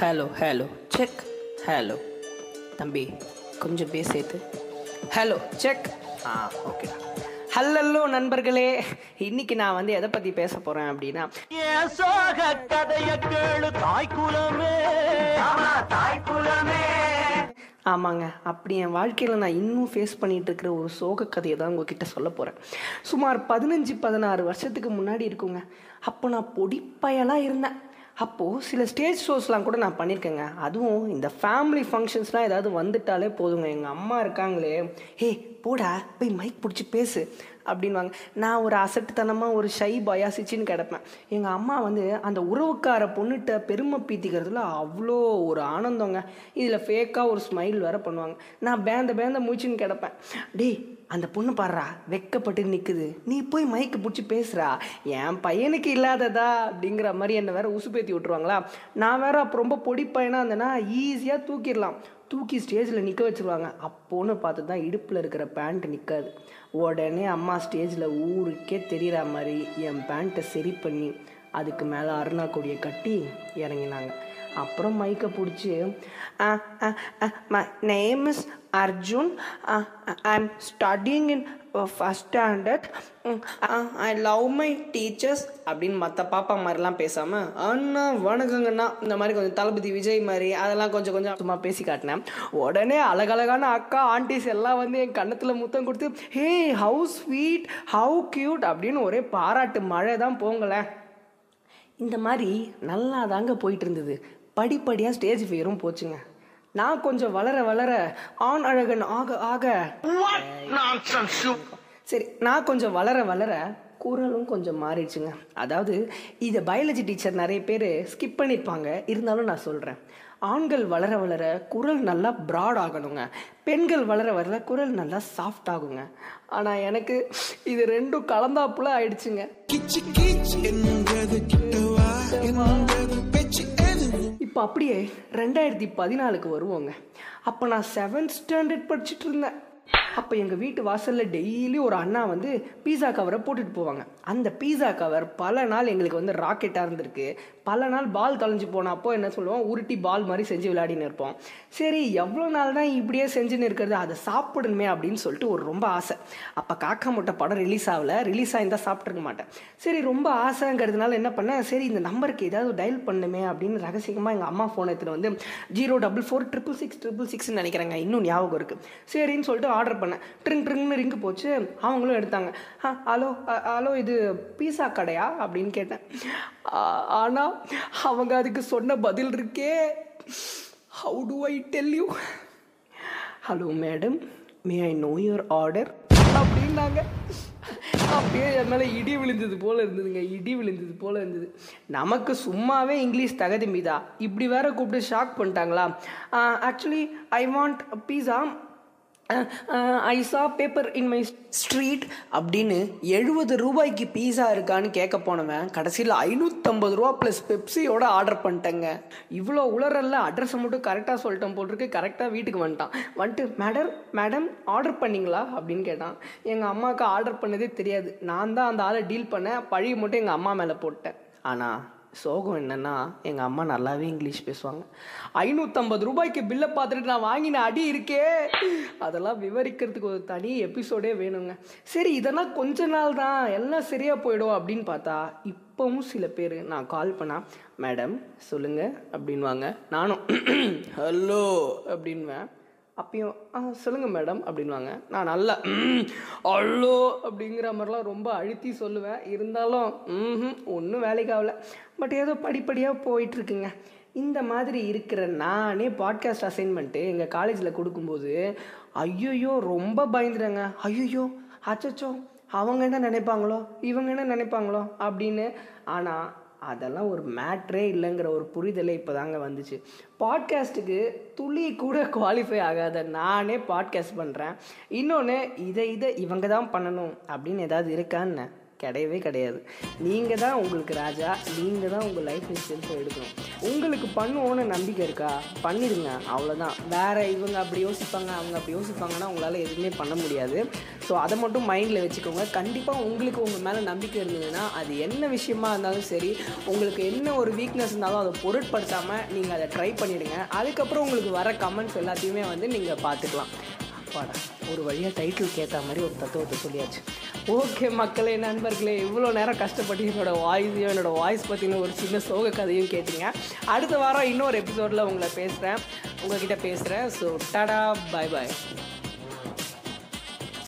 Hello hello check hello தம்பி கொஞ்சம் பேசிட்டு ஹலோ செக் ஆ ஓகேடா ஹல்லோ நண்பர்களே. இன்னைக்கு நான் வந்து எதை பற்றி பேச போகிறேன் அப்படின்னா சோக தாய் தாய் குலமே ஆமாங்க. அப்படி என் வாழ்க்கையில் நான் இன்னும் ஃபேஸ் பண்ணிட்டு இருக்கிற ஒரு சோக கதையை தான் உங்ககிட்ட சொல்ல போகிறேன் சுமார் பதினஞ்சு பதினாறு வருஷத்துக்கு முன்னாடி இருக்குங்க. அப்போ நான் பொடிப்பயலாக இருந்தேன். அப்போது சில ஸ்டேஜ் ஷோஸ்லாம் கூட நான் பண்ணியிருக்கேங்க அதுவும் இந்த ஃபேமிலி ஃபங்க்ஷன்ஸ்லாம் ஏதாவது வந்துட்டாலே போதுங்க. எங்கள் அம்மா இருக்காங்களே ஹே போடா போய் மைக் பிடிச்சி பேசு அப்படின்வாங்க நான் ஒரு அசட்டுத்தனமாக ஒரு ஷை பயாசிச்சின்னு கிடப்பேன். எங்கள் அம்மா வந்து அந்த உறவுக்கார பொண்ணுகிட்ட பெருமை பீத்திக்கிறதுல அவ்வளோ ஒரு ஆனந்தங்க. இதில் ஃபேக்காக ஒரு ஸ்மைல் வேற பண்ணுவாங்க. நான் பேந்த பேந்த மூச்சுன்னு கிடப்பேன். டேய் அந்த பொண்ணு பாடுறா வெக்கப்பட்டு நிற்குது நீ போய் மைக்கு பிடிச்சி பேசுகிறா என் பையனுக்கு இல்லாததா அப்படிங்கிற மாதிரி என்னை வேற உசுப்பேத்தி விட்டுருவாங்களா? நான் வேற அப்போ ரொம்ப பொடி பையனாக இருந்தேன்னா ஈஸியாக தூக்கிடலாம். தூக்கி ஸ்டேஜில் நிற்க வச்சுருவாங்க. அப்போன்னு பார்த்து தான் இடுப்பில் இருக்கிற பேண்ட் நிற்காது உடனே அம்மா ஸ்டேஜில் ஊருக்கே தெரிகிற மாதிரி என் பேண்ட்டை சரி பண்ணி அதுக்கு மேலே அருணா கொடியை கட்டி இறங்கினாங்க. அப்புறம் மைக்கை பிடிச்சி my name is Arjun I am studying in first standard I love my teachers அப்படின்னு மற்ற பாப்பா மாதிரிலாம் பேசாமல் அண்ணா வணக்கங்கண்ணா. இந்த மாதிரி கொஞ்சம் தளபதி விஜய் மாதிரி அதெல்லாம் கொஞ்சம் கொஞ்சம் சும்மா பேசி காட்டினேன். உடனே அழகழகான அக்கா ஆண்டிஸ் எல்லாம் வந்து என் கன்னத்தில் முத்தம் கொடுத்து hey how sweet how cute அப்படின்னு ஒரே பாராட்டு மழை தான் போங்களேன். இந்த மாதிரி நல்லா தாங்க போயிட்டு இருந்தது. படிப்படியாக ஸ்டேஜ் ஃபியரும் போச்சுங்க. நான் கொஞ்சம் வளர வளர ஆண் அழகன் ஆக ஆக சரி நான் கொஞ்சம் வளர வளர குரலும் கொஞ்சம் மாறிடுச்சுங்க. அதாவது இதை பயாலஜி டீச்சர் நிறைய பேர் ஸ்கிப் பண்ணியிருப்பாங்க இருந்தாலும் நான் சொல்கிறேன் ஆண்கள் வளர வளர குரல் நல்லா ப்ராட் ஆகணுங்க. பெண்கள் வளர வளர குரல் நல்லா சாஃப்ட் ஆகுங்க. ஆனால் எனக்கு இது ரெண்டும் கலந்தாப்புல ஆயிடுச்சுங்க. இப்போ அப்படியே ரெண்டாயிரத்தி பதினாலுக்கு வருவோங்க. அப்போ நான் செவன்த் ஸ்டாண்டர்ட் படிச்சுட்டு இருந்தேன். அப்போ எங்கள் வீட்டு வாசலில் டெய்லி ஒரு அண்ணா வந்து பீஸா கவரை போட்டுட்டு போவாங்க. அந்த பீஸா கவர் பல நாள் எங்களுக்கு வந்து ராக்கெட்டாக இருந்திருக்கு. பல நாள் பால் தொலைஞ்சு போனப்போ என்ன சொல்லுவோம்? உருட்டி பால் மாதிரி செஞ்சு விளையாடின்னு இருப்போம். சரி எவ்வளோ நாள் தான் இப்படியே செஞ்சுன்னு இருக்கிறது? அதை சாப்பிடணுமே அப்படின்னு சொல்லிட்டு ஒரு ரொம்ப ஆசை. அப்போ காக்கா முட்டை படம் ரிலீஸ் ஆகல. ரிலீஸ் ஆயிருந்தால் சாப்பிட்ருக்க மாட்டேன். சரி ரொம்ப ஆசைங்கிறதுனால என்ன பண்ணேன்? சரி இந்த நம்பருக்கு ஏதாவது டயல் பண்ணுமே அப்படின்னு ரகசியமாக எங்கள் அம்மா ஃபோன் எடுத்துகிட்டு வந்து zero double four triple six triple சிக்ஸ்னு நினைக்கிறேங்க. இன்னும் ஞாபகம் இருக்குது சரின்னு சொல்லிட்டு ஆர்டர் பண்ணேன் ட்ரிங் ட்ரிங்னு ரிங்கு போச்சு. அவங்களும் எடுத்தாங்க. ஆ ஹலோ ஹலோ இது பீஸா கடையா? அப்படின்னு கேட்டேன். ஆனால் அவங்க அதுக்கு சொன்ன பதில் இருக்கே. How do I tell you hello madam may I know your order அப்படின்னாங்க. அப்படியே என் மேலே இடி விழுந்தது போல் இருந்ததுங்க. இடி விழுந்தது போல் இருந்தது. நமக்கு சும்மாவே இங்கிலீஷ் தகுதி மீதா. இப்படி வேற கூப்பிட்டு ஷாக் பண்ணிட்டாங்களா? ஆக்சுவலி ஐ வாண்ட் பீஸா ஐ சா பேப்பர் இன் மை ஸ்ட்ரீட் அப்படின்னு எழுபது ரூபாய்க்கு பீஸா இருக்கான்னு கேட்க போனவன் கடைசியில் ஐநூற்றம்பது ரூபா ப்ளஸ் பெப்சியோட ஆர்டர் பண்ணிட்டேங்க. இவ்வளோ உளரல்ல அட்ரஸை மட்டும் கரெக்டாக சொல்லிட்டேன் போட்டிருக்கு கரெக்டாக வீட்டுக்கு வந்துட்டான். வந்துட்டு மேடம் மேடம் ஆர்டர் பண்ணீங்களா? அப்படின்னு கேட்டான். எங்கள் அம்மாவுக்கு ஆர்டர் பண்ணதே தெரியாது. நான் தான் அந்த ஆளை டீல் பண்ணேன். பழிய மட்டும் எங்கள் அம்மா மேலே போட்டேன். ஆனால் சோகம் என்னன்னா எங்கள் அம்மா நல்லாவே இங்கிலீஷ் பேசுவாங்க. ஐநூற்றம்பது ரூபாய்க்கு பில்லை பார்த்துட்டு நான் வாங்கின அடி இருக்கே. அதெல்லாம் விவரிக்கிறதுக்கு ஒரு தனி எபிசோடே வேணுங்க. சரி இதெல்லாம் கொஞ்ச நாள் தான் எல்லாம் சரியாக போயிடும் அப்படின்னு பார்த்தா இப்போவும் சில பேர் நான் கால் பண்ணால் மேடம் சொல்லுங்கள் அப்படின்வாங்க நானும் ஹலோ அப்படின்வேன் அப்பயும் ஆ சொல்லுங்கள் மேடம் அப்படின்வாங்க நான் நல்லா அல்லோ அப்படிங்கிற மாதிரிலாம் ரொம்ப அழுத்தி சொல்லுவேன். இருந்தாலும் ம் ஒன்றும் வேலைக்கு ஆகல. பட் ஏதோ படிப்படியாக போயிட்டுருக்குங்க. இந்த மாதிரி இருக்கிற நானே பாட்காஸ்ட் அசைன்மெண்ட்டு எங்கள் காலேஜில் கொடுக்கும்போது ஐயோயோ ரொம்ப பயந்துடுங்க ஐயோயோ அச்சச்சோ அவங்க என்ன நினைப்பாங்களோ இவங்க என்ன நினைப்பாங்களோ அப்படின்னு. ஆனால் அதெல்லாம் ஒரு மேட்ரே இல்லைங்கிற ஒரு புரிதலே இப்போ தாங்க வந்துச்சு. பாட்காஸ்ட்டுக்கு துளி கூட குவாலிஃபை ஆகாத நானே பாட்காஸ்ட் பண்ணுறேன் இன்னொன்று இதை இதை இவங்க தான் பண்ணணும் அப்படின்னு ஏதாவது இருக்கான்னு கிடையவே கிடையாது. நீங்கள் தான் உங்களுக்கு ராஜா நீங்கள் தான் உங்கள் லைஃப் இன்சூரன்ஸை எடுக்கணும். உங்களுக்கு பண்ணுவோன்னு நம்பிக்கை இருக்கா? பண்ணிடுங்க அவ்வளோதான் வேறு இவங்க அப்படி யோசிப்பாங்க அவங்க அப்படி யோசிப்பாங்கன்னா உங்களால் எதுவுமே பண்ண முடியாது. ஸோ அதை மட்டும் மைண்டில் வச்சுக்கோங்க. கண்டிப்பாக உங்களுக்கு உங்கள் மேலே நம்பிக்கை இருந்ததுன்னா அது என்ன விஷயமா இருந்தாலும் சரி உங்களுக்கு என்ன ஒரு வீக்னஸ் இருந்தாலும் அதை பொருட்படுத்தாமல் நீங்கள் அதை ட்ரை பண்ணிவிடுங்க அதுக்கப்புறம் உங்களுக்கு வர கமெண்ட்ஸ் எல்லாத்தையுமே வந்து நீங்கள் பார்த்துக்கலாம். அப்பாடா ஒரு வழியாக டைட்டிலுக்கு ஏற்ற மாதிரி ஒரு தத்துவத்தை சொல்லியாச்சு. ஓகே மக்களே நண்பர்களே இவ்வளோ நேரம் கஷ்டப்பட்டு என்னோட வாய்ஸையும் என்னோட வாய்ஸ் பற்றின ஒரு சின்ன சோக கதையும் கேட்டீங்க. அடுத்த வாரம் இன்னொரு எபிசோடில் உங்களை பேசுகிறேன் உங்ககிட்ட பேசுகிறேன் ஸோ டடா பாய் பாய்